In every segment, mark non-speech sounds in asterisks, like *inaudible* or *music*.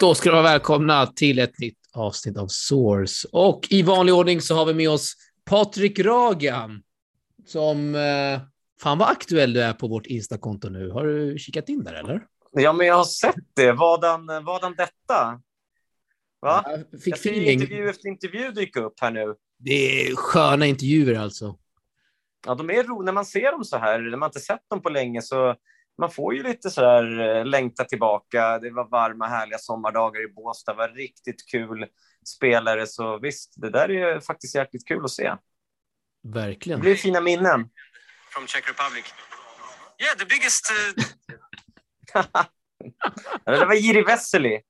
Då ska du vara välkomna till ett nytt avsnitt av Source. Och i vanlig ordning så har vi med oss Patrik Ragan som... Eh, fan vad aktuell du är på vårt Insta-konto nu. Har du kikat in där eller? Ja, men jag har sett det. Vadan, vadan detta? Va? Jag fick jag feeling. intervju efter intervju dyka upp här nu. Det är sköna intervjuer alltså. Ja, de är ro när man ser dem så här, när man inte sett dem på länge så man får ju lite så där eh, längta tillbaka. Det var varma, härliga sommardagar i Båstad. Det var riktigt kul spelare, så visst, det där är faktiskt jäkligt kul att se. Det Verkligen. blir fina minnen. from Czech Republic. Yeah, the biggest. *laughs* Ja, Det var Jiri Vesely.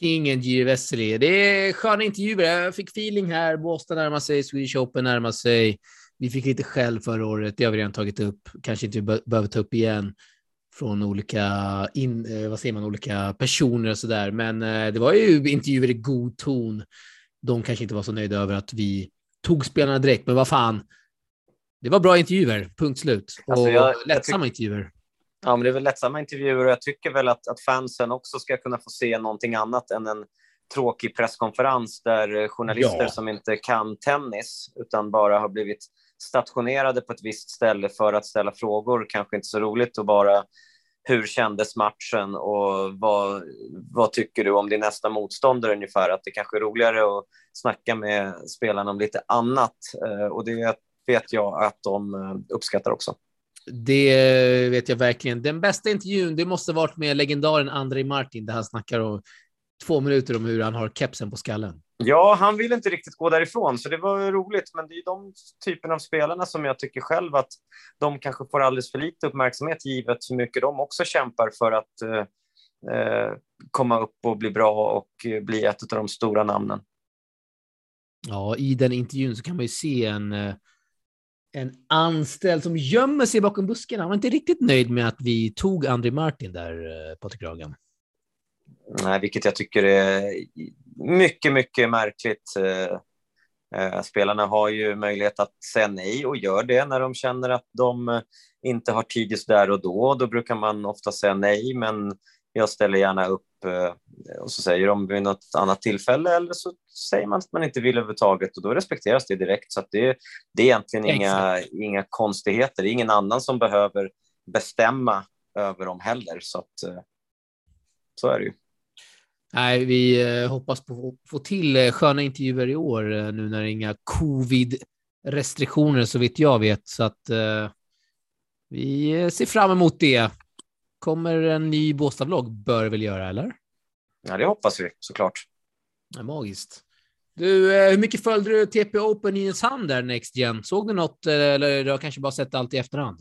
Kingen Jiri Vesely. Det är sköna intervjuer. Jag fick feeling här. Båstad närmar sig, Swedish Open närmar sig. Vi fick lite skäll förra året. Det har vi redan tagit upp. Kanske inte be- behöver ta upp igen från olika, in, eh, vad säger man, olika personer och så där. Men eh, det var ju intervjuer i god ton. De kanske inte var så nöjda över att vi tog spelarna direkt, men vad fan. Det var bra intervjuer, punkt slut. Alltså, och jag- jag lättsamma intervjuer. Ja, men det är väl lättsamma intervjuer och jag tycker väl att, att fansen också ska kunna få se någonting annat än en tråkig presskonferens där eh, journalister Ja. som inte kan tennis utan bara har blivit stationerade på ett visst ställe för att ställa frågor. Kanske inte så roligt och bara hur kändes matchen och vad, vad tycker du om din nästa motståndare ungefär? Att det kanske är roligare att snacka med spelarna om lite annat eh, och det vet jag att de eh, uppskattar också. Det vet jag verkligen. Den bästa intervjun, det måste varit med legendaren Andrei Martin, där han snackar om två minuter om hur han har kepsen på skallen. Ja, han vill inte riktigt gå därifrån, så det var roligt. Men det är de typen av spelarna som jag tycker själv att de kanske får alldeles för lite uppmärksamhet givet hur mycket de också kämpar för att eh, eh, komma upp och bli bra och eh, bli ett av de stora namnen. Ja, i den intervjun så kan man ju se en, eh, en anställd som gömmer sig bakom buskarna. Han var inte riktigt nöjd med att vi tog Andrei Martin där, Patrik Ragan. Nej, vilket jag tycker är mycket, mycket märkligt. Eh, eh, Spelarna har ju möjlighet att säga nej och gör det när de känner att de eh, inte har tid just där och då. Då brukar man ofta säga nej, men jag ställer gärna upp och så säger de vid något annat tillfälle eller så säger man att man inte vill överhuvudtaget och då respekteras det direkt. Så det, det är egentligen inga, inga konstigheter. Det är ingen annan som behöver bestämma över dem heller. Så, att, så är det ju. Nej, vi eh, hoppas på att få till eh, sköna intervjuer i år eh, nu när det är inga covid-restriktioner så vitt jag vet. Så att eh, vi ser fram emot det. Kommer en ny Båstad-vlogg bör väl göra, eller? Ja, det hoppas vi såklart. Ja, magiskt. Du, eh, hur mycket följde du TP Open i Nynäshamn där Next Gen? Såg du något eller du har kanske bara sett allt i efterhand?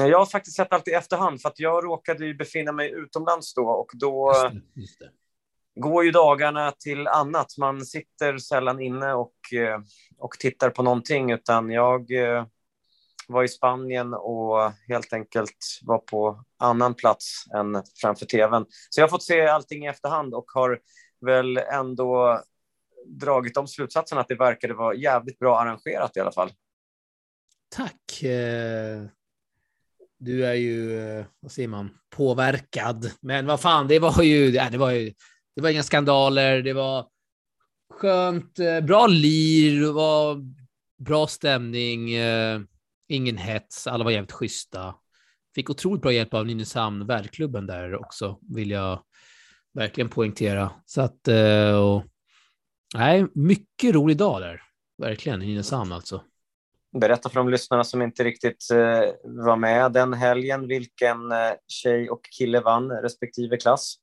Jag har faktiskt sett allt i efterhand för att jag råkade ju befinna mig utomlands då och då Just det, just det går ju dagarna till annat. Man sitter sällan inne och, eh, och tittar på någonting utan jag eh, var i Spanien och helt enkelt var på annan plats än framför tvn. Så jag har fått se allting i efterhand och har väl ändå dragit de slutsatserna att det verkade vara jävligt bra arrangerat i alla fall. Tack. Eh, du är ju, vad säger man, påverkad. Men vad fan, det var ju, det var ju, det var inga skandaler, det var skönt, eh, bra lir, det var bra stämning, eh, ingen hets, alla var jävligt schyssta. Fick otroligt bra hjälp av Nynäshamn, värdklubben där också, vill jag verkligen poängtera. Så att, eh, och, nej, mycket rolig dag där, verkligen, i Nynäshamn alltså. Berätta för de lyssnarna som inte riktigt var med den helgen vilken tjej och kille vann respektive klass.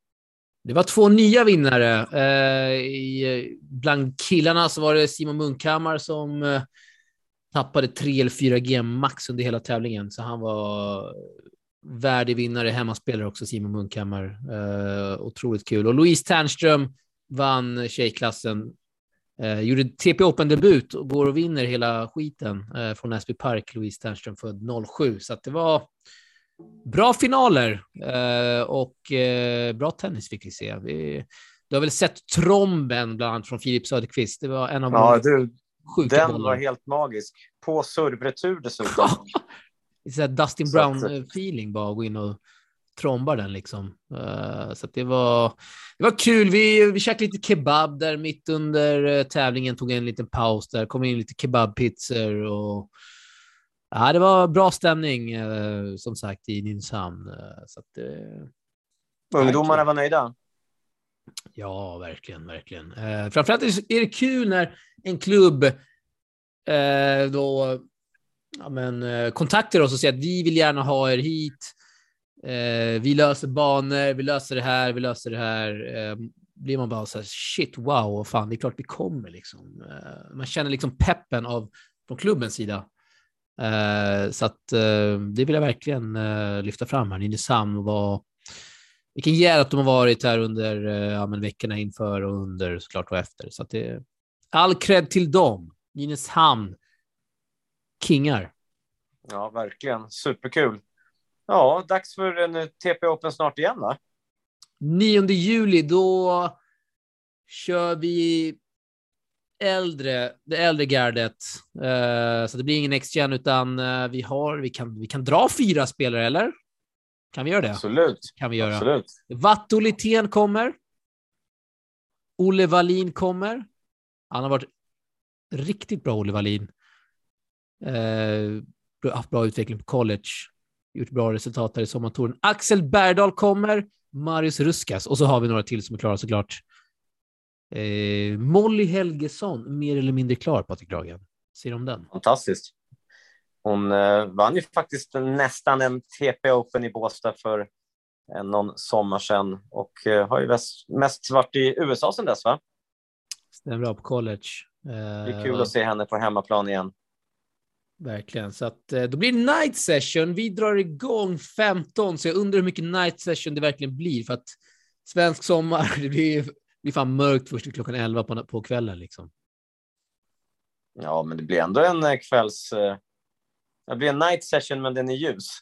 Det var två nya vinnare. Eh, i, bland killarna så var det Simon Munkhammar som eh, tappade 3 eller 4 G max under hela tävlingen, så han var värdig vinnare, hemmaspelare också, Simon Munkhammar. Eh, otroligt kul. Och Louise Ternström vann tjejklassen. Eh, gjorde TP Open-debut och går och vinner hela skiten eh, från Näsby Park, Louise Ternström, född 07. Så att det var bra finaler eh, och eh, bra tennis fick vi se. Vi, du har väl sett tromben bland annat från Filip Söderqvist. Det var en av Ja, du, sjuka den bollar. var helt magisk. På servretur dessutom. *laughs* Så Dustin Brown-feeling bara att gå in och trombar den liksom. Så det var, det var kul. Vi, vi käkade lite kebab där mitt under tävlingen, tog en liten paus där, kom in lite kebabpizzor och ja, det var bra stämning uh, som sagt i Nynäshamn. så att, Ungdomarna var nöjda? Ja, verkligen, verkligen. Eh, framförallt är det kul när en klubb eh, då ja, men, eh, kontaktar oss och säger att vi vill gärna ha er hit. Eh, vi löser banor, vi löser det här, vi löser det här. Eh, blir man bara så här, shit, wow, fan, det är klart vi kommer liksom. Eh, man känner liksom peppen av från klubbens sida. Eh, så att eh, det vill jag verkligen lyfta fram här. Nynäshamn var vilken att de har varit här under ja, men veckorna inför och under såklart och efter. Så att det all cred till dem. Nynäshamn. Kingar. Ja, verkligen. Superkul. Ja, dags för en TP Open snart igen, va? 9 juli, då kör vi äldre, det äldre gardet. Uh, så det blir ingen Next Gen, utan uh, vi, har, vi, kan, vi kan dra fyra spelare, eller? Kan vi göra det? Absolut. Kan vi göra. Absolut. Vatto Litén kommer. Olle Wallin kommer. Han har varit riktigt bra, Olle Wallin. Eh, haft bra utveckling på college. Gjort bra resultat där i sommartouren. Axel Bergdahl kommer. Marius Ruskas. Och så har vi några till som är klara såklart. Eh, Molly Helgesson, mer eller mindre klar, Patrik Lagen. Ser om den? Fantastiskt. Hon eh, vann ju faktiskt nästan en TP Open i Båstad för eh, någon sommar sedan och eh, har ju mest, mest varit i USA sedan dess, va? Stämmer bra på college. Det är kul att se henne på hemmaplan igen. Verkligen, så att då blir det night session. Vi drar igång 15, så jag undrar hur mycket night session det verkligen blir för att svensk sommar, *laughs* det blir, blir fan mörkt först klockan 11 på, på kvällen liksom. Ja, men det blir ändå en kvälls det blir en night session, men den är ljus.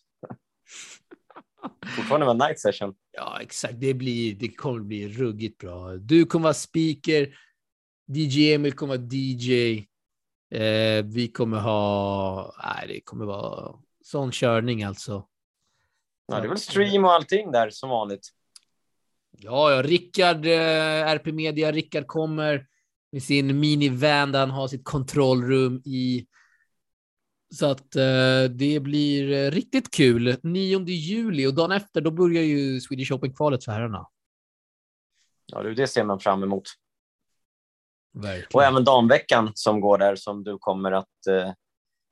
*laughs* Fortfarande vara night session. Ja, exakt. Det, blir, det kommer bli ruggigt bra. Du kommer vara speaker. DJ Emil kommer vara DJ. Eh, vi kommer ha... Nej, det kommer vara sån körning alltså. Ja, det är väl stream och allting där som vanligt. Ja, ja. Rickard, eh, RP Media, Rickard kommer med sin minivan där han har sitt kontrollrum i. Så att eh, det blir eh, riktigt kul. 9 juli och dagen efter då börjar ju Swedish Open-kvalet för herrarna. Ja, det ser man fram emot. Verkligen. Och även damveckan som går där som du kommer att eh,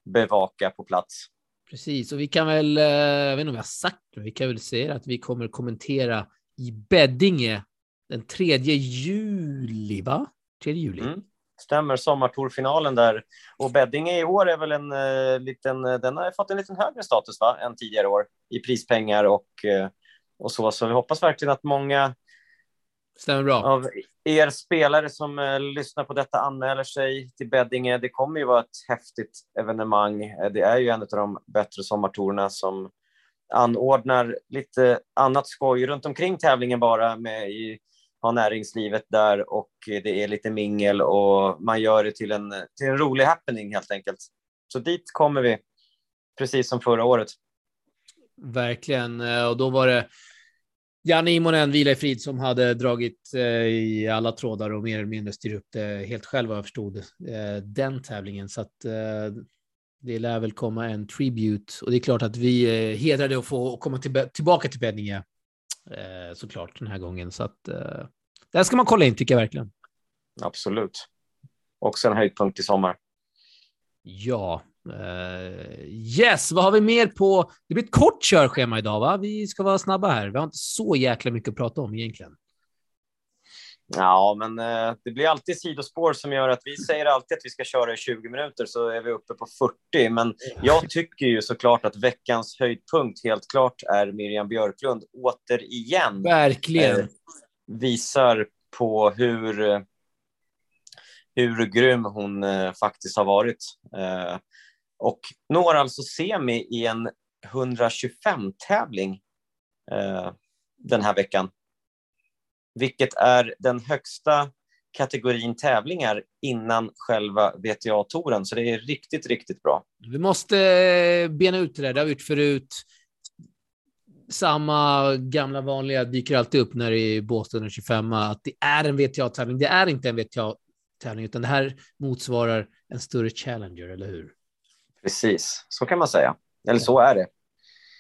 bevaka på plats. Precis, och vi kan väl, eh, jag vet inte om vi har sagt det, vi kan väl säga att vi kommer kommentera i Beddinge den 3 juli, va? 3 juli. Mm. Stämmer, sommartourfinalen där. Och Beddinge i år är väl en uh, liten, uh, den har fått en liten högre status va, än tidigare år i prispengar och, uh, och så. Så vi hoppas verkligen att många Stämmer bra. av er spelare som uh, lyssnar på detta anmäler sig till Beddinge. Det kommer ju vara ett häftigt evenemang. Det är ju en av de bättre sommartourerna som anordnar lite annat skoj runt omkring tävlingen bara med i ha näringslivet där och det är lite mingel och man gör det till en, till en rolig happening helt enkelt. Så dit kommer vi, precis som förra året. Verkligen, eh, och då var det Janne Immonen, vila i frid, som hade dragit eh, i alla trådar och mer eller mindre styr upp det helt själv vad jag förstod eh, den tävlingen. Så att det lär väl komma en tribute och det är klart att vi är hedrade att få komma tillbaka till Beddinge såklart den här gången. Så att det ska man kolla in tycker jag verkligen. Absolut. Också en höjdpunkt i sommar. Ja. Uh, yes, vad har vi mer på? Det blir ett kort körschema idag, va? Vi ska vara snabba här. Vi har inte så jäkla mycket att prata om egentligen. Ja, men eh, det blir alltid sidospår som gör att vi säger alltid att vi ska köra i 20 minuter, så är vi uppe på 40. Men jag tycker ju såklart att veckans höjdpunkt helt klart är Miriam Björklund återigen. Verkligen. Eh, visar på hur, hur grym hon eh, faktiskt har varit. Eh, och når alltså semi i en 125-tävling eh, den här veckan. Vilket är den högsta kategorin tävlingar innan själva VTA-touren. Så det är riktigt, riktigt bra. Vi måste bena ut det där. Det har vi gjort förut samma gamla vanliga dyker alltid upp när det är Båstad 25 att det är en VTA-tävling. Det är inte en VTA-tävling, utan det här motsvarar en större Challenger, eller hur? Precis, så kan man säga. Eller så är det.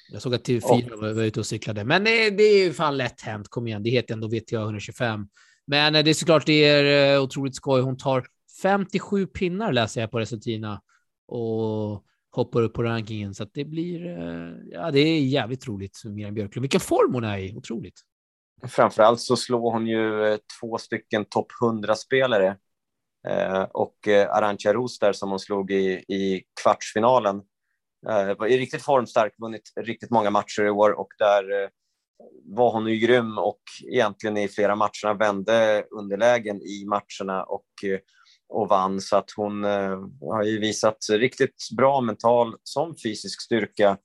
Jag såg att TV4 och... var ute och cyklade, men det, det är ju fan lätt hänt. Kom igen, det heter ändå VTA 125. Men det är såklart det är eh, otroligt skoj. Hon tar 57 pinnar läser jag på Resultina och hoppar upp på rankingen så det blir. Eh, ja, det är jävligt roligt. Miriam Björklund. Vilken form hon är i. Otroligt. Framförallt så slår hon ju eh, två stycken topp 100 spelare och Arantxa Ros där som hon slog i, i kvartsfinalen var riktigt formstark, vunnit riktigt många matcher i år och där var hon ju grym och egentligen i flera matcherna vände underlägen i matcherna och, och vann. Så att hon eh, har ju visat riktigt bra mental som fysisk styrka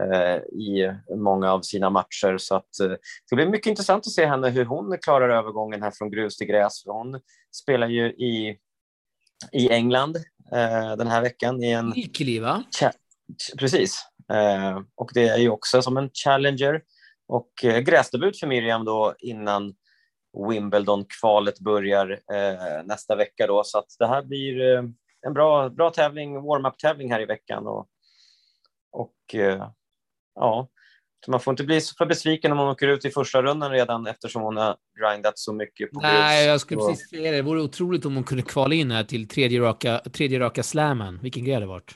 eh, i många av sina matcher. Så att, eh, det blir mycket intressant att se henne hur hon klarar övergången här från grus till gräs. Hon spelar ju i, i England eh, den här veckan i en... Lycklig, va? Precis. Eh, och det är ju också som en challenger och eh, gräsdebut för Miriam då innan Wimbledon-kvalet börjar eh, nästa vecka. Då. Så det här blir eh, en bra, bra tävling, warm-up-tävling här i veckan. Och, och eh, ja, så man får inte bli för besviken om hon åker ut i första rundan redan eftersom hon har grindat så mycket på Nej, grus. jag skulle precis säga det. Det vore otroligt om hon kunde kvala in här till tredje raka, tredje raka slammen. Vilken grej det varit.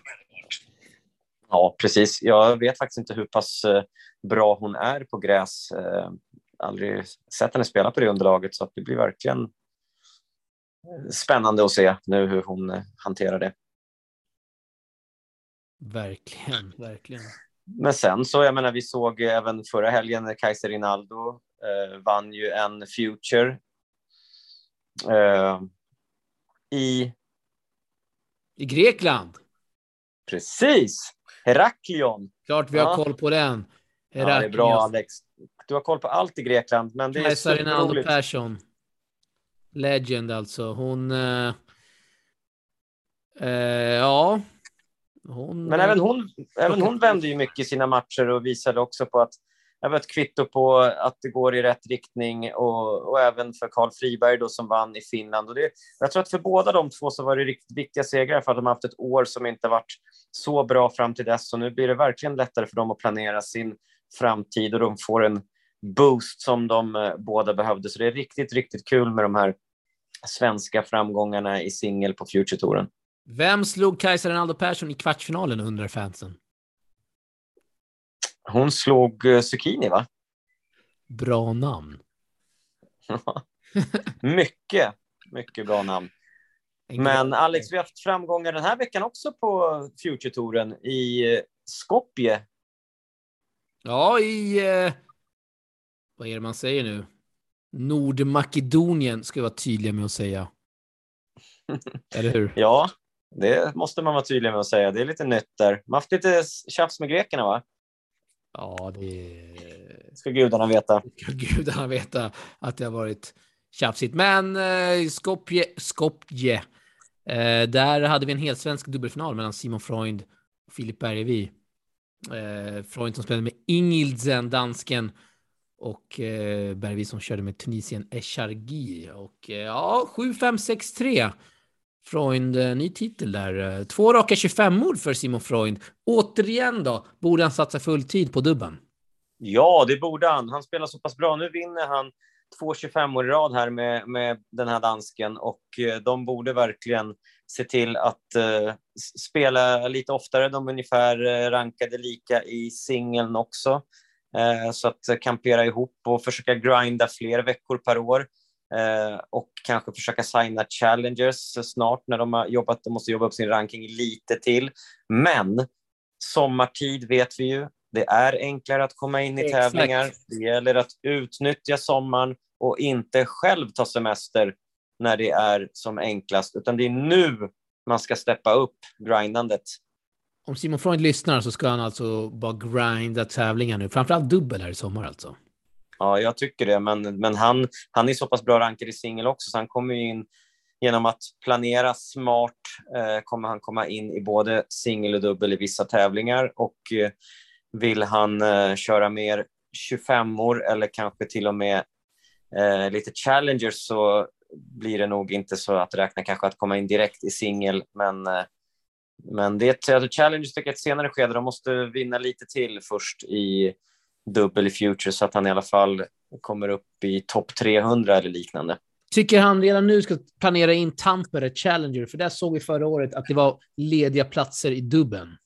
Ja, precis. Jag vet faktiskt inte hur pass eh, bra hon är på gräs. Eh, aldrig sett henne spela på det underlaget så att det blir verkligen eh, spännande att se nu hur hon hanterar det. Verkligen, verkligen. Men sen så, jag menar, vi såg även förra helgen när Kaiser Rinaldo eh, vann ju en Future eh, i... I Grekland. Precis. Heraklion. Klart vi har koll på den. Ja, det är bra Alex. Du har koll på allt i Grekland, men det är superroligt. Persson. Legend alltså. Hon... Uh, uh, ja. Hon, men även hon, även hon vände ju mycket i sina matcher och visade också på att det var ett kvitto på att det går i rätt riktning och, och även för Karl Friberg då som vann i Finland. Och det, jag tror att för båda de två så var det riktigt viktiga segrar för att de har haft ett år som inte varit så bra fram till dess. Så nu blir det verkligen lättare för dem att planera sin framtid och de får en boost som de eh, båda behövde. Så det är riktigt, riktigt kul med de här svenska framgångarna i singel på Future-touren. Vem slog Kajsa Rinaldo Persson i kvartsfinalen undrar fansen? Hon slog uh, Zucchini, va? Bra namn. *laughs* mycket, mycket bra namn. Men Alex, vi har haft framgångar den här veckan också på Future-touren i eh, Skopje. Ja, i... Eh, vad är det man säger nu? Nordmakedonien ska vi vara tydliga med att säga. *laughs* Eller hur? Ja, det måste man vara tydlig med att säga. Det är lite nytt där. Man har haft lite tjafs med grekerna, va? Ja, det ska gudarna veta. Ska gudarna veta att det har varit tjafsigt. Men eh, Skopje, Skopje eh, där hade vi en helt svensk dubbelfinal mellan Simon Freund och Filip Bergevi. Eh, Freund som spelade med Ingildsen, dansken, och eh, Bergevi som körde med Tunisien Echargi. Och eh, ja, 7-5-6-3. Freund, eh, ny titel där. Eh, två raka 25-or för Simon Freund. Återigen då, borde han satsa full tid på dubben? Ja, det borde han. Han spelar så pass bra. Nu vinner han två 25 år i rad här med, med den här dansken och eh, de borde verkligen se till att uh, spela lite oftare. De är ungefär rankade lika i singeln också. Uh, så att kampera ihop och försöka grinda fler veckor per år. Eh, och kanske försöka signa challengers snart när de har jobbat. De måste jobba upp sin ranking lite till. Men sommartid vet vi ju. Det är enklare att komma in i Exakt. tävlingar. Det gäller att utnyttja sommaren och inte själv ta semester när det är som enklast, utan det är nu man ska steppa upp grindandet. Om Simon Freund lyssnar så ska han alltså bara grinda tävlingar nu, framförallt dubbel här i sommar alltså. Ja, jag tycker det, men, men han, han är så pass bra rankad i singel också, så han kommer in genom att planera smart eh, kommer han komma in i både singel och dubbel i vissa tävlingar och eh, vill han eh, köra mer 25or eller kanske till och med eh, lite challengers så blir det nog inte så att räkna kanske att komma in direkt i singel, men eh, men det är alltså Challengers tycker jag ett senare skede. De måste vinna lite till först i dubbel i Future så att han i alla fall kommer upp i topp 300 eller liknande. Tycker han redan nu ska planera in Tampere Challenger? För där såg vi förra året att det var lediga platser i dubben.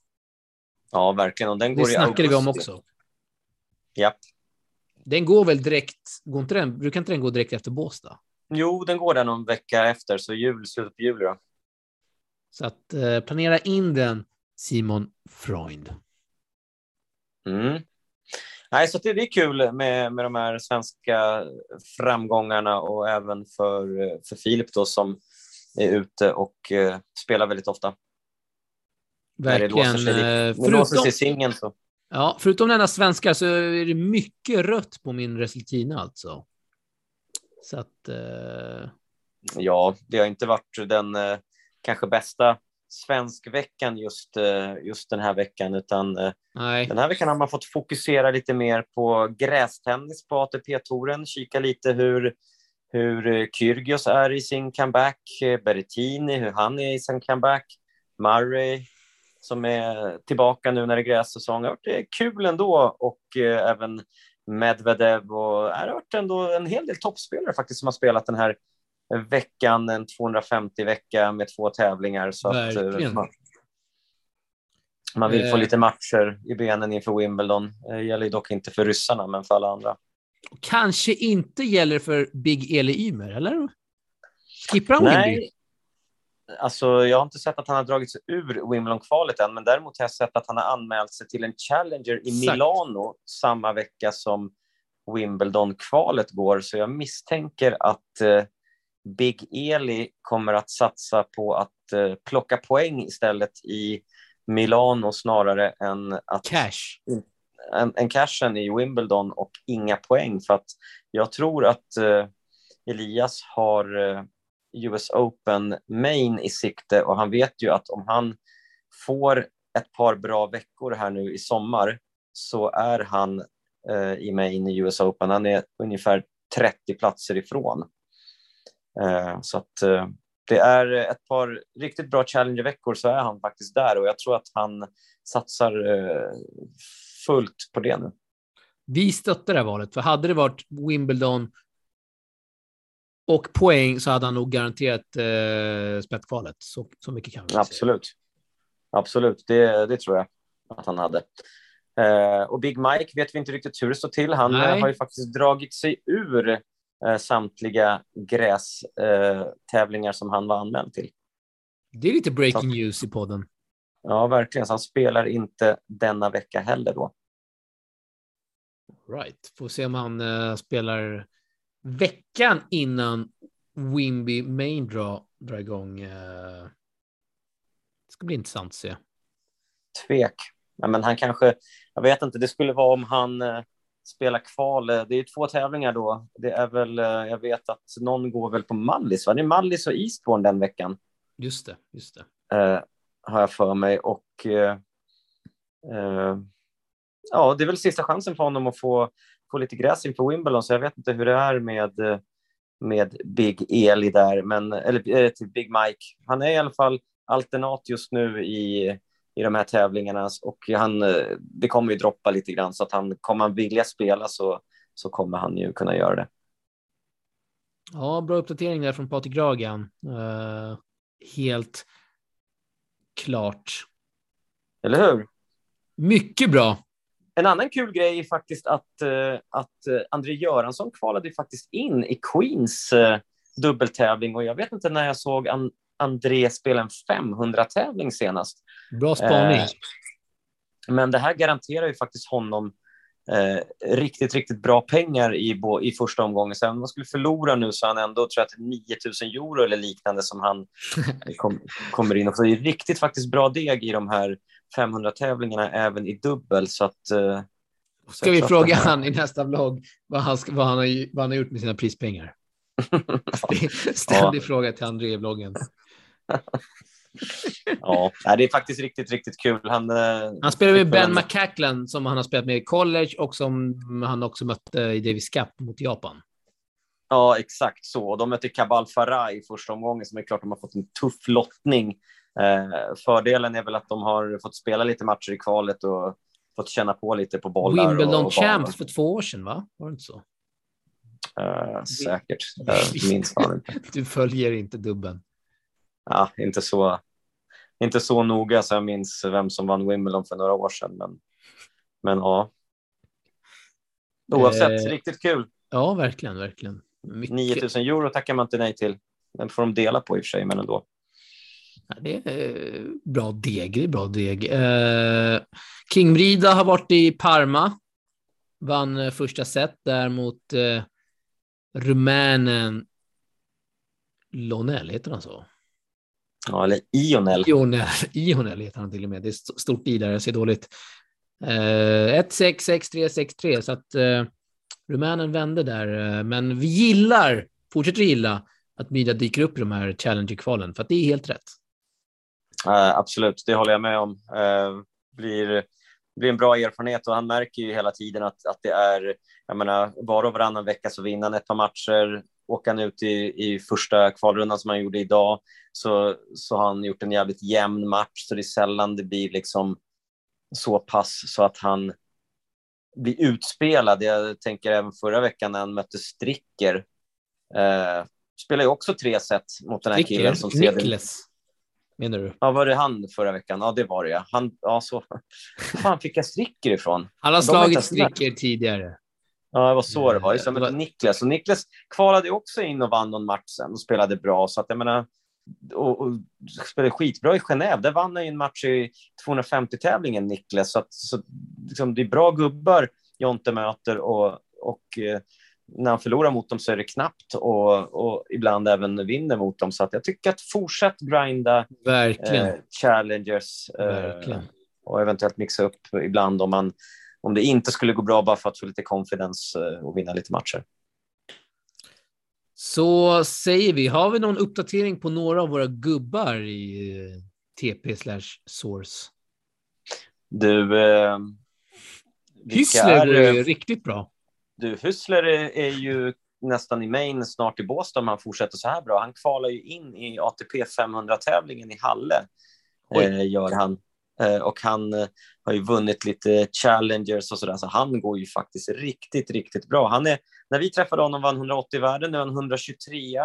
Ja, verkligen. Och den går det snackade vi om också. Ja. Den går väl direkt, går inte den, brukar inte den gå direkt efter Båstad? Jo, den går där någon vecka efter, så jul, slutet på juli då. Så att eh, planera in den, Simon Freund. Mm. Nej, så det, det är kul med, med de här svenska framgångarna och även för, för Filip då som är ute och eh, spelar väldigt ofta. Verkligen. När det låser sig, i singeln så. Ja, förutom denna svenska så är det mycket rött på min resultina alltså. Så att... Eh... Ja, det har inte varit den eh, kanske bästa svenskveckan just, eh, just den här veckan, utan eh, Nej. den här veckan har man fått fokusera lite mer på grästennis på ATP-touren, kika lite hur, hur Kyrgios är i sin comeback, Berrettini, hur han är i sin comeback, Murray som är tillbaka nu när det är grässäsong. Det är kul ändå och eh, även Medvedev och det har varit ändå en hel del toppspelare faktiskt som har spelat den här veckan, en 250-vecka med två tävlingar. Så att, eh, man, man, vill få eh. lite matcher i benen inför Wimbledon. Det gäller dock inte för ryssarna, men för alla andra. Kanske inte gäller för Big Eli Ymer, eller? Skippar han. Wimby? Alltså, jag har inte sett att han har dragit sig ur Wimbledon-kvalet än, men däremot har jag sett att han har anmält sig till en Challenger i Milano samma vecka som Wimbledon-kvalet går, så jag misstänker att eh, Big Eli kommer att satsa på att eh, plocka poäng istället i Milano snarare än att cash. En, en cashen i Wimbledon och inga poäng för att jag tror att eh, Elias har eh, US Open Main i sikte och han vet ju att om han får ett par bra veckor här nu i sommar så är han eh, i Main i US Open. Han är ungefär 30 platser ifrån. Eh, så att eh, det är ett par riktigt bra Challenger-veckor så är han faktiskt där och jag tror att han satsar eh, fullt på det nu. Vi stöttar det här valet, för hade det varit Wimbledon och poäng så hade han nog garanterat eh, spettkvalet. Så, så mycket kan vi Absolut. Säga. Absolut, det, det tror jag att han hade. Eh, och Big Mike vet vi inte riktigt hur det står till. Han Nej. har ju faktiskt dragit sig ur samtliga grästävlingar eh, som han var anmäld till. Det är lite breaking så, news i podden. Ja, verkligen. Så han spelar inte denna vecka heller då. Right. Får se om han uh, spelar veckan innan Wimby Main Draw drar igång. Uh, det ska bli intressant att se. Tvek. Ja, men han kanske, jag vet inte, det skulle vara om han uh, spela kval. Det är två tävlingar då. Det är väl, eh, jag vet att någon går väl på Mallis, va? Det är Mallis och Eastbourne den veckan. Just det, just det. Eh, har jag för mig. Och eh, eh, ja, det är väl sista chansen för honom att få, få lite gräs inför Wimbledon, så jag vet inte hur det är med, med Big Eli där, men, eller eh, till Big Mike. Han är i alla fall alternat just nu i i de här tävlingarna och han, eh, det kommer ju droppa lite grann så att han kommer han vilja spela så, så kommer han ju kunna göra det. Ja, bra uppdatering där från Patrik Ragan. Uh, helt klart. Eller hur? Mycket bra. En annan kul grej är faktiskt att, uh, att André Göransson kvalade faktiskt in i Queens dubbeltävling och jag vet inte när jag såg an André spela en 500-tävling senast. Bra spaning. Eh, men det här garanterar ju faktiskt honom eh, riktigt, riktigt bra pengar i, i första omgången. Sen om man skulle förlora nu så han ändå, tror jag, 9000 euro eller liknande som han *laughs* kom, kommer in och får. Det är riktigt faktiskt bra deg i de här 500-tävlingarna, även i dubbel. Så att, eh, Ska vi fråga han i nästa vlogg vad han, vad, han har, vad han har gjort med sina prispengar? *laughs* Ständig ja. fråga till André i vloggen. *laughs* ja, det är faktiskt riktigt, riktigt kul. Han, eh, Han spelar med Ben en- McCacklan som han har spelat med i college och som han också mötte i Davis Cup mot Japan. Ja, exakt så. Och De mötte Kabal Farah i första omgången, som är klart de har fått en tuff lottning. Eh, fördelen är väl att de har fått spela lite matcher i kvalet och fått känna på lite på bollar. Wimbledon och Champs för två år sedan, va? Var det inte så? Eh, säkert. Jag *laughs* minns fan inte. Du följer inte dubben. Ja, inte, så, inte så noga så jag minns vem som vann Wimbledon för några år sedan. Men, men ja. Oavsett, Eh, riktigt kul. Ja, verkligen, verkligen. Mycket. 9000 euro tackar man inte nej till. Den får de dela på i och för sig, men ändå. Ja, det är eh, bra deg. Det är bra deg. Eh, King Brida har varit i Parma. Vann eh, första set där mot eh, rumänen Lonell, heter han så? Ja, eller Ionel. Ionel, *laughs* Ionel heter han till och med. Det är st- stort i där, jag ser dåligt. Eh, 1-6, 6-3, 6-3. Så att eh, rumänen vände där. Eh, men vi gillar, fortsätter gilla, att Brida dyker upp i de här Challenger-kvalen, för att det är helt rätt. Eh, absolut, det håller jag med om. Uh, blir, blir en bra erfarenhet och han märker ju hela tiden att, att det är, jag menar, var och varannan vecka så vinner han ett par matcher. Åker han ut i, i första kvalrundan som han gjorde idag så, så har han gjort en jävligt jämn match, så det är sällan det blir liksom så pass så att han blir utspelad. Jag tänker även förra veckan när han mötte Stricker. Uh, spelar ju också tre set mot den här killen som ser Niklas, menar du? Ja, var det han förra veckan? Ja, det var det. ja. Han, ja, så. *laughs* Fan fick jag Stricker ifrån? Han har De slagit Stricker tidigare. Ja, det var så det var. Just det, Det var- Niklas. Och Niklas kvalade också in och vann någon match sen och spelade bra. Så att jag menar, och, och spelade skitbra i Genève. Där vann han ju en match i 250-tävlingen, Niklas. Så, att, så liksom, det är bra gubbar Jonte möter och, och eh, när han förlorar mot dem så är det knappt och, och ibland även vinner mot dem. Så att jag tycker att fortsätt grinda Verkligen. eh, challengers eh, och eventuellt mixa upp ibland om, man, om det inte skulle gå bra bara för att få lite confidence eh, och vinna lite matcher. Så säger vi, har vi någon uppdatering på några av våra gubbar i eh, TP slash source? Du, eh, Hyssler är, går eh, riktigt bra. du, Hyssler är, är ju nästan i main snart i Båstad om han fortsätter så här bra. Han kvalar ju in i ATP 500-tävlingen i Halle, eh, gör han. Eh, och han eh, har ju vunnit lite challengers och sådär, så han går ju faktiskt riktigt, riktigt bra. Han är, när vi träffade honom var han 180 i världen, nu är han 123.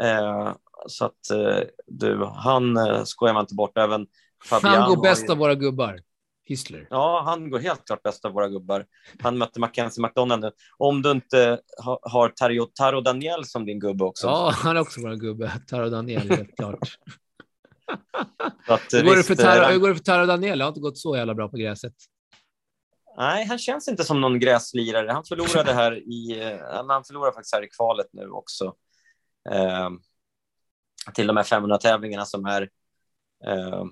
Eh, så att eh, du, han skojar man inte bort. Även Fabian Han går bäst ju- av våra gubbar. Hyssler. Ja, han går helt klart bäst av våra gubbar. Han mötte Mackenzie McDonald nu. Om du inte ha, har Taro, Taro Daniel som din gubbe också. Ja, han är också våra gubbe. Taro Daniel, helt klart. *laughs* *laughs* Att, Hur går, visst, för Taro, eh, hur går det för Taro Daniel? Det har inte gått så jävla bra på gräset. Nej, han känns inte som någon gräslirare. Han förlorade här i, eh, han förlorade faktiskt här i kvalet nu också. Eh, till de här 500-tävlingarna som är... Eh,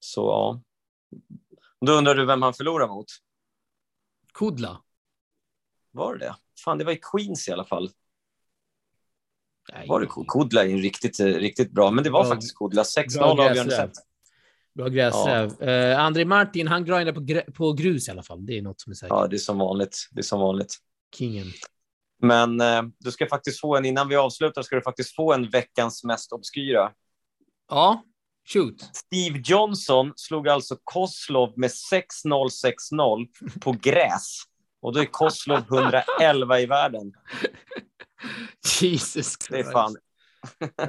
så ja. Då undrar du vem han förlorar mot? Kudla. Var det det? Fan, det var i Queens i alla fall. Nej, Var det Kudla är riktigt, eh, riktigt bra, men det var Bra- faktiskt Kudla. 6-0 bra avgörande set. Bra gräsräv. Eh, André Martin, han grindar på, grä- på grus i alla fall. Det är något som är säkert. Ja, det är som vanligt. Det är som vanligt. Kingen. Men eh, du ska faktiskt få en, innan vi avslutar, ska du faktiskt få en veckans mest obskyra. Ja, shoot. Steve Johnson slog alltså Koslov med 6-0, 6-0 på gräs. Och då är Koslov 111 i världen. *laughs* Jesus Det är Christ. fan.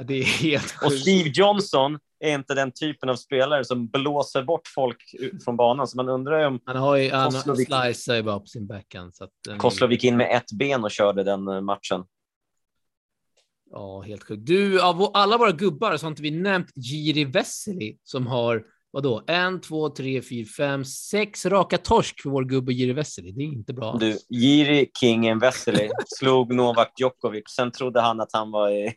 Det är helt Och sjukt. Steve Johnson är inte den typen av spelare som blåser bort folk från banan. Så man undrar ju om Han har ju, han Koslovic- slicear ju bara på sin backhand. Så att den är- Koslov gick in med ett ben och körde den eh, matchen. Ja, helt sjukt. Du, av alla våra gubbar så har inte vi nämnt Jiri Vesely som har vadå? En, två, tre, fyra, fem, sex raka torsk för vår gubbe Jiri Vesely. Det är inte bra. Du, Jiri Kingen Vesely slog Novak Djokovic. Sen trodde han att han var i,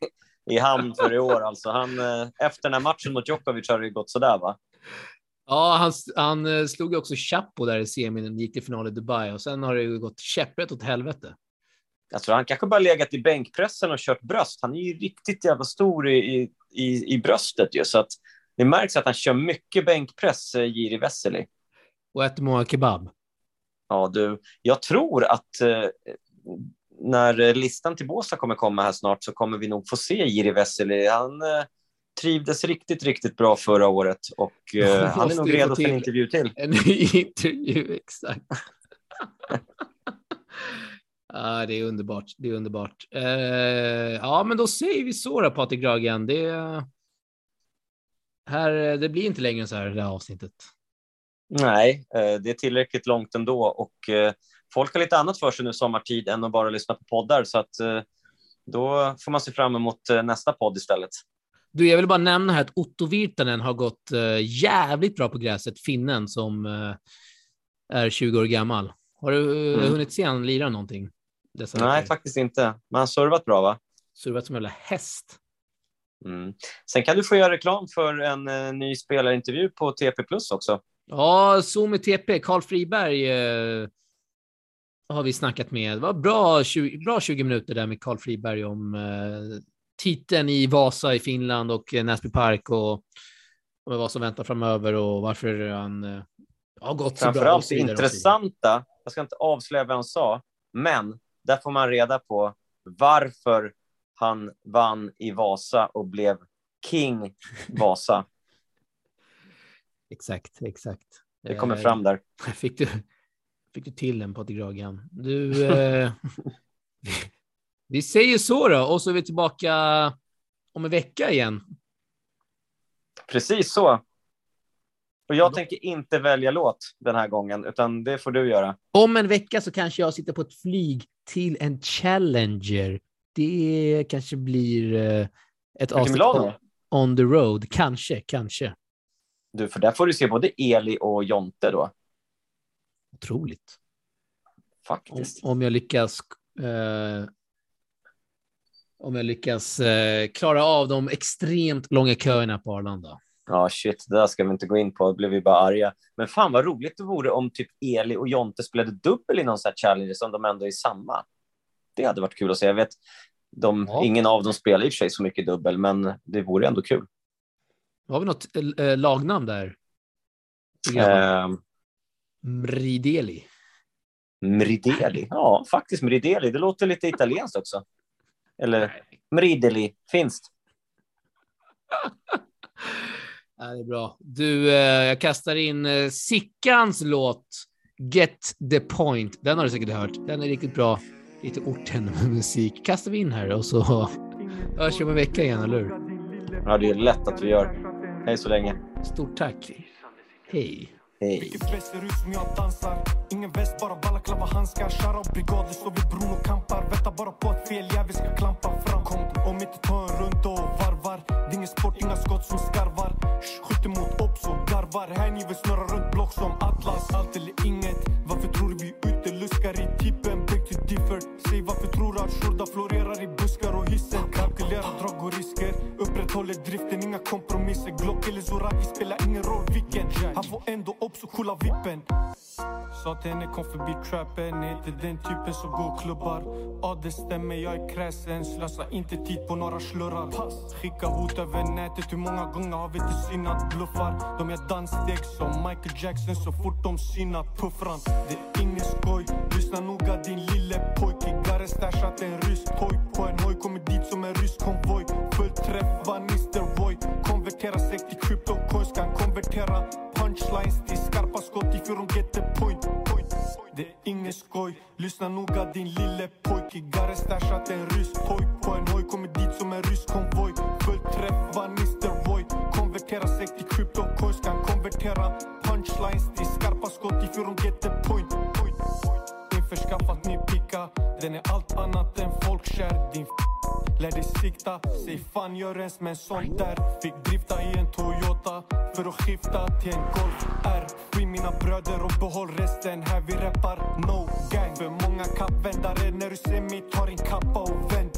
i hamn för i år. Alltså han, eh, efter den här matchen mot Djokovic har det gått sådär, va? Ja, han, han eh, slog också Chapo där i semin och gick till final i Dubai och sen har det gått käpprätt åt helvete. Tror han kanske bara legat i bänkpressen och kört bröst. Han är ju riktigt jävla stor i, i, i bröstet ju, så att det märks att han kör mycket bänkpress, eh, Jiri Vesely. Och äter många kebab. Ja, du, jag tror att eh, när listan till Båstad kommer komma här snart så kommer vi nog få se Jiri Vesely. Han eh, trivdes riktigt, riktigt bra förra året och eh, *laughs* han är nog redo för en intervju till. En ny *laughs* intervju, exakt. *laughs* ja, det är underbart. Det är underbart. Eh, ja, men då säger vi så då, Patrik Gragen. Det, här, det blir inte längre än så här, det här avsnittet. Nej, eh, det är tillräckligt långt ändå och eh, folk har lite annat för sig nu sommartid än att bara lyssna på poddar så att eh, då får man se fram emot nästa podd istället. Du, jag vill bara nämna här att Otto Virtanen har gått jävligt bra på gräset, finnen som är 20 år gammal. Har du mm. hunnit se han lira någonting? Nej, veckor? faktiskt inte. Men han har servat bra, va? Servat som en jävla häst. Mm. Sen kan du få göra reklam för en uh, ny spelarintervju på TP Plus också. Ja, Zoom med TP. Karl Friberg uh, har vi snackat med. Det var bra 20, bra 20 minuter där med Karl Friberg om uh, titeln i Vasa i Finland och Näsby Park och, och vad som väntar framöver och varför han uh, har gått så bra. Framförallt det intressanta, jag ska inte avslöja vad han sa, men där får man reda på varför han vann i Vasa och blev King Vasa. *laughs* exakt, exakt. Det kommer eh, fram där. Fick du, fick du till den Patrik Ragan. Du, eh, *laughs* vi säger så då och så är vi tillbaka om en vecka igen. Precis så. Och jag tänker inte välja låt den här gången, utan det får du göra. Om en vecka så kanske jag sitter på ett flyg till en Challenger det kanske blir eh, ett avsnitt on, on the road. Kanske, kanske. Du, för där får du se både Eli och Jonte då. Otroligt. Faktiskt. Om, om jag lyckas eh, om jag lyckas eh, klara av de extremt långa köerna på Arlanda. Ja, shit, det där ska vi inte gå in på. Då blir vi bara arga. Men fan vad roligt det vore om typ Eli och Jonte spelade dubbel i någon sån här challenge som de ändå är samma. Det hade varit kul att se. Jag vet, de, ja. Ingen av dem spelar i och för sig så mycket dubbel, men det vore ändå kul. Har vi något äh, lagnamn där? Eh, Mrideli. Mrideli, ja faktiskt Mrideli. Det låter lite italienskt också. Eller Mrideli, finskt. *laughs* ja, det är bra. Du, eh, jag kastar in eh, Sickans låt Get the point. Den har du säkert hört. Den är riktigt bra lite orten-musik kastar vi in här och så hörs vi om en vecka igen, eller hur? Ja, det är lätt att vi gör. Hej så länge. Stort tack. Hej. Hej. Vilket bäst ser ut som jag dansar Ingen väst, bara balaklava handskar Shoutout brigader, står vid bron och kampar Väntar bara på att fel jävel ska klampa fram Kom om inte ta en rund och varvar Det är ingen sport, inga skott som skarvar Skjuter mot obs och garvar Hängiven snurrar runt block som Atlas Allt eller inget, varför tror du vi ute luskar i tippen? Varför? Säg varför tror. Du att Shurda florerar i buskar och hissen? Kalkylerar drag och risker. Upprätthåller driften, inga kompromisser. Glock eller Zoraki spelar ingen roll vilken. Han får ändå obs och kolla vippen. Sa till henne kom förbi trappen. Är inte den typen som går klubbar? Ja det stämmer, jag är kräsen. Slösa inte tid på några slurrar. Skicka hot över nätet. Hur många gånger har vi inte synat bluffar? De gör danssteg som Michael Jackson så fort de synat puffran Det är ingen skoj. Lyssna noga din liv Garre en rysk toy på en hoj. Kommer dit som en rysk konvoj. Full träff, var Roy Konvertera sig till crypto coins Kan konvertera punchlines till skarpa skott if you don't get the point, point. Det är ingen skoj, lyssna noga din lille pojke. Garre stashat en rysk toy på en hoj. Kommer dit som en rysk konvoj. Skifta säg fan gör ens med sånt där. Fick drifta i en Toyota för att skifta till en Golf R. Fri mina bröder och behåll resten. Här vi reppar no gang. För många kappvändare när du ser mig tar din kappa och vänd.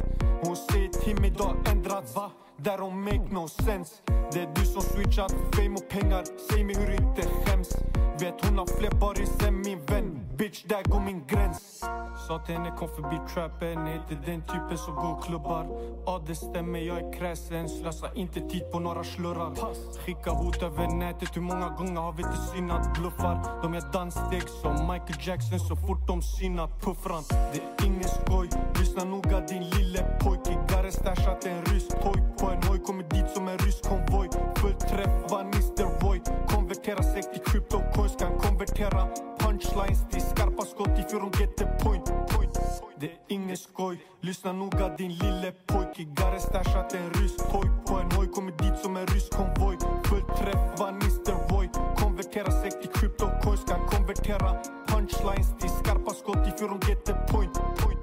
Hon säger till mig du har ändrat va? That don't make no sense. Det är du som switchat för fame och pengar. Säg mig hur du inte skäms. Vet hon har fler baris än min vän. Bitch, där går min gräns. Sa till henne kom förbi trappen. Heter den typen som går klubbar? Ja det stämmer, jag är kräsen. Slösa inte tid på några slurrar. Skicka hot över nätet. Hur många gånger har vi inte synat bluffar? De gör danssteg som Michael Jackson Så fort de synat puffran. Det är ingen skoj. Lyssna noga din lille pojke. Garre stashat en rysk toy på en hoj kommer dit som en rysk konvoj. Full träff Mr Void Konvertera sig till cryptocoins Kan konvertera punchlines till skarpa skott If you don't get the point, point. Det är ingen skoj Lyssna noga din lille pojke. Garre stashat en rysk toy På en hoj kommer dit som en rysk konvoj. Full träff Mr Void Konvertera sig till cryptocoins Kan konvertera punchlines till skarpa skott If you don't get the point, point.